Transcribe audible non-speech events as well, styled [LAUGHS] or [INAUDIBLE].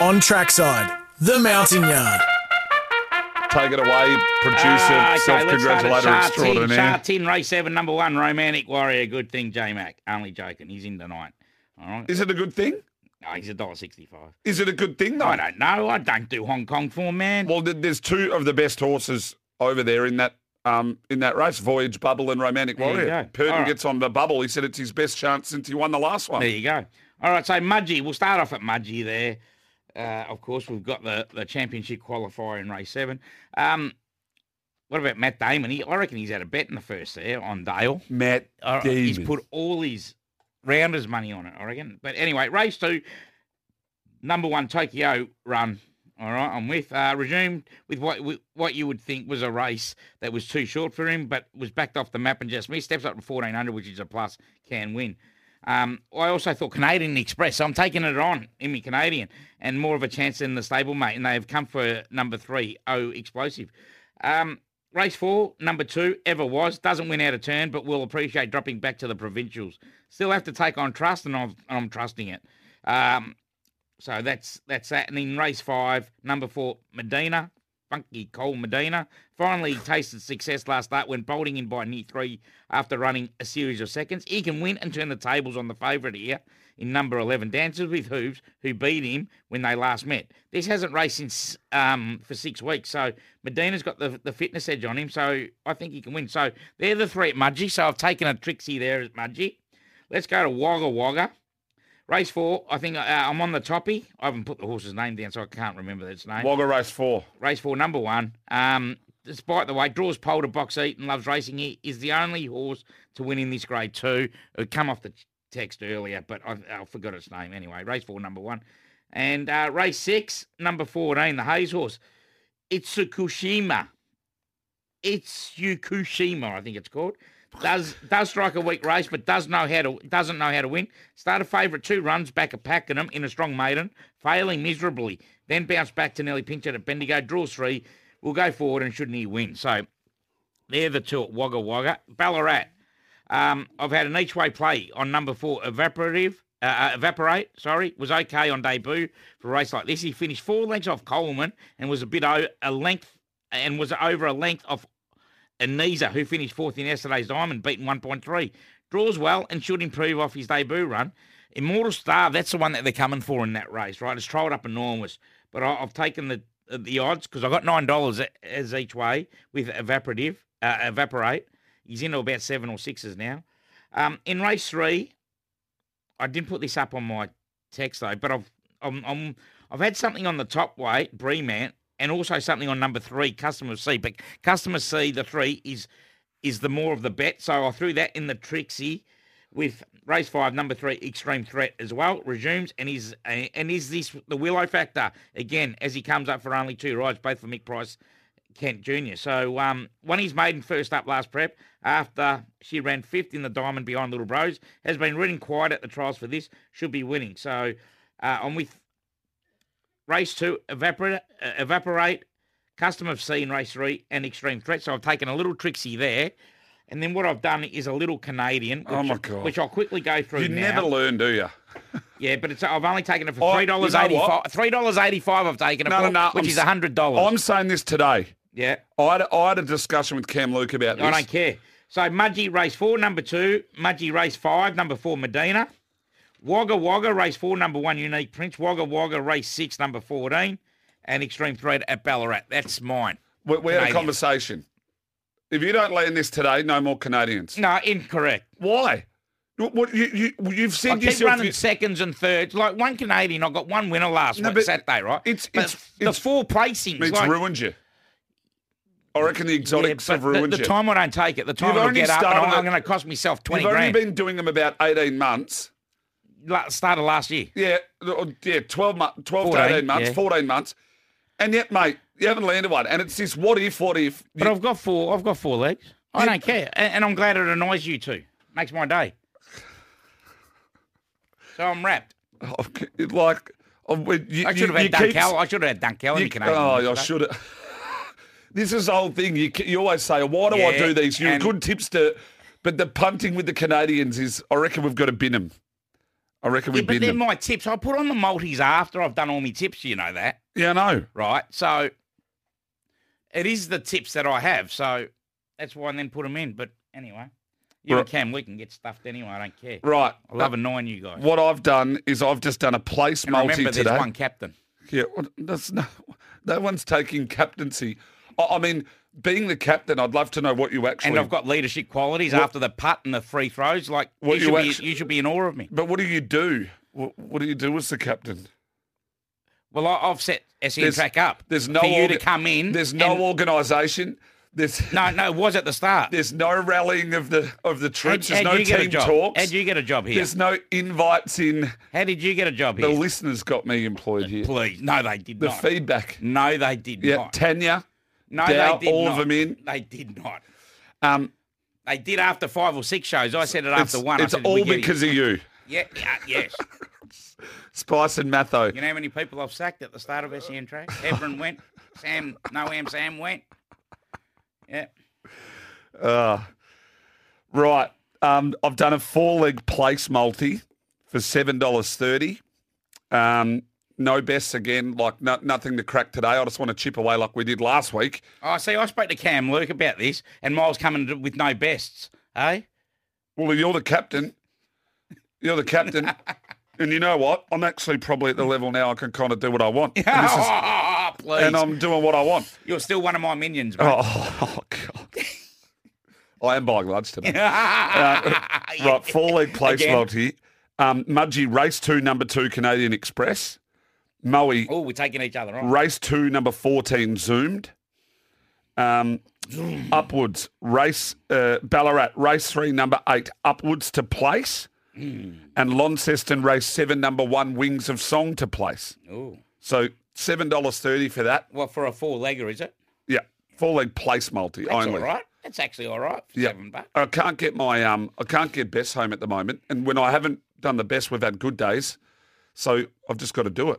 On trackside, the Mounting Yard. Take it away, producer, Ah, okay, self let's start congratulator at extraordinaire. Sha Tin, race seven, number one, Romantic Warrior. Good thing, J Mac. Only joking. He's in tonight. All right. Is it a good thing? No, he's a dollar sixty-five. Is it a good thing though? I don't know. I don't do Hong Kong form, man. Well, there's two of the best horses over there in that um, in that race: Voyage Bubble and Romantic There Warrior. go. Purton All right. gets on the bubble. He said it's his best chance since he won the last one. There you go. All right, so Mudgee, we'll start off at Mudgee there. Uh, of course, we've got the, the championship qualifier in race seven. Um, what about Matt Damon? He, I reckon he's had a bet in the first there on Dale. Matt Uh, he's put all his rounders money on it, I reckon. But anyway, race two, number one Tokyo run. All right, I'm with uh, resumed with what with what you would think was a race that was too short for him, but was backed off the map and just missed. Steps up to 1400, which is a plus, can win. Um, I also thought Canadian Express. So I'm taking it on in me Canadian and more of a chance than the stablemate, and they have come for number three, O Explosive. Um, race four, number two, ever was doesn't win out of turn, but will appreciate dropping back to the provincials. Still have to take on trust, and I'm, I'm trusting it. Um, so that's that's that. And in race five, number four, Medina, Funky Cole Medina, finally tasted success last start when bolting in by near three after running a series of seconds. He can win and turn the tables on the favourite here in number 11, Dancers with Hooves, who beat him when they last met. This hasn't raced since um, for six weeks, so Medina's got the, the fitness edge on him, so I think he can win. So they're the three at Mudgee, so I've taken a Trixie there at Mudgee. Let's go to Wagga Wagga. Race four, I think uh, I'm on the toppy. I haven't put the horse's name down, so I can't remember its name. Wagga race four. Race four, number one. Um, despite the weight, draws pole to box eat and loves racing. He is the only horse to win in this grade two. It come off the text earlier, but I, I forgot its name anyway. Race four, number one. And uh, race six, number 14, the Hayes horse. It's Tsukushima. It's Yukushima, I think it's called. Does does strike a weak race, but does know how to doesn't know how to win. Started favourite two runs back at Pakenham in a strong maiden, failing miserably. Then bounced back to nearly pinch at Bendigo. Draws three. Will go forward and shouldn't he win? So they're the two at Wagga Wagga. Ballarat. Um, I've had an each way play on number four, Evaporative. Uh, uh, evaporate, sorry, was okay on debut for a race like this. He finished four lengths off Coleman and was a bit o- a length and was over a length off Anisa, who finished fourth in yesterday's diamond, beaten 1.3. Draws well and should improve off his debut run. Immortal Star, that's the one that they're coming for in that race, right? It's trialled up enormous. But I, I've taken the the odds because I got nine dollars as each way with evaporative, uh, evaporate. He's into about seven or sixes now. Um, in race three, I didn't put this up on my text though, but I've I'm, I'm I've had something on the top weight, Breman, and also something on number three, Customer C. But Customer C, the three is is the more of the bet, so I threw that in the Trixie with race five, number three, Extreme Threat as well. Resumes and is and is this the Willow factor again as he comes up for only two rides, both for Mick Price. Kent Jr. So um, won his maiden first up last prep after she ran fifth in the diamond behind Little Bros. Has been running quiet at the trials for this. Should be winning. So uh, I'm with race two, evaporate, uh, evaporate, custom of C in race three, and extreme threat. So I've taken a little Trixie there. And then what I've done is a little Canadian, which, Oh, my God. which I'll quickly go through You now. never learn, do you? [LAUGHS] Yeah, but it's I've only taken it for Oh, three dollars eighty five. Three dollars eighty five. I've taken it No, for, no, no. which I'm is hundred dollars. I'm saying this today. Yeah. I had, I had a discussion with Cam Luke about this. I don't care. So Mudgee race four, number two. Mudgee race five, number four, Medina. Wagga Wagga race four, number one, Unique Prince. Wagga Wagga race six, number 14. And Extreme Threat at Ballarat. That's mine. We, we had a conversation. If you don't land this today, no more Canadians. No, incorrect. Why? What, you, you, you've I said keep yourself. running you- seconds and thirds. Like one Canadian, I got one winner last No, week, Saturday, right? it's- But it's- the it's- four placings. it's like, ruined you. I reckon the exotics but have ruined the, the you. time I don't take it, the time I'll get up, and I'm, I'm going to cost myself 20 You've grand. only been doing them about 18 months. Started last year. Yeah, oh, yeah, 12, mo- 12 to 18 months, yeah. 14 months. And yet, mate, you haven't landed one. And it's this what if, what if. But I've got four. I've got four legs. I don't care, and, and I'm glad it annoys you too. Makes my day. So I'm wrapped. Oh, like, oh, you, I should have had Dunkel. I should have had Dunkel in Canadian. Oh, I should have. [LAUGHS] This is the whole thing. You, you always say, why do I do these? You're a good tipster. But the punting with the Canadians is, I reckon we've got to bin them. I reckon Yeah, we but bin they're them. my tips. I put on the multis after I've done all my tips. You know that, Yeah, I know. right? So it is the tips that I have. So that's why I then put them in. But anyway, you Right. and Cam, we can get stuffed anyway. I don't care. Right. I love a nine, you guys. What I've done is I've just done a place And multi remember, today. there's one captain. Yeah, well, that's no, [LAUGHS] no one's taking captaincy. I, I mean, being the captain, I'd love to know what you actually. And I've got leadership qualities after the putt and the free throws. Like What you you should, be, you should be in awe of me. But what do you do? What, what do you do as the captain? Well, I, I've set SEN There's- track up. There's no for you to come in. There's no and- organisation. There's [LAUGHS] no, no. It was at the start. there's no rallying of the of the troops. There's how'd no you get a team job? talks. How'd you get a job here? There's no invites in. How did you get a job here? The listeners got me employed here. Please, no, they did The not. The feedback. no, they did Yeah, not. Tanya. No, Dow, they did all not. of them in. They did not. Um, They did after five or six shows. I said it it's after one. I it's said, all because of you, Yeah, yeah, yes. [LAUGHS] Spice and Matho. You know how many people I've sacked at the start of SEN track? Everin went. Sam, no am Sam went. Yeah. Uh, right. Um, I've done a four leg place multi for seven dollars thirty. Um, no bests again. Like no, nothing to crack today. I just want to chip away like we did last week. Oh, see, I spoke to Cam Luke about this, and Miles coming with no bests, eh? Well, you're the captain. You're the captain. [LAUGHS] and you know what? I'm actually probably at the level now I can kind of do what I want. [LAUGHS] And, is- oh, please. and I'm doing what I want. You're still one of my minions, mate. Oh, [LAUGHS] God. I am buying lunch today. Yeah. Right, four leg place Again. multi. Um, Mudgee, race two, number two, Canadian Express. Moe, Oh, we're taking each other on. race two, number 14, Zoomed. Um, upwards, race uh, Ballarat, race three, number eight, upwards to place. And Launceston, race seven, number one, Wings of Song to place. Oh, So $7.30 for that. well, for a four legger, is it? Yeah, four leg place multi That's only. all right. That's actually all right. For Yeah. Seven bucks. I can't get my um I can't get best home at the moment. And when I haven't done the best, we've had good days. So I've just got to do it.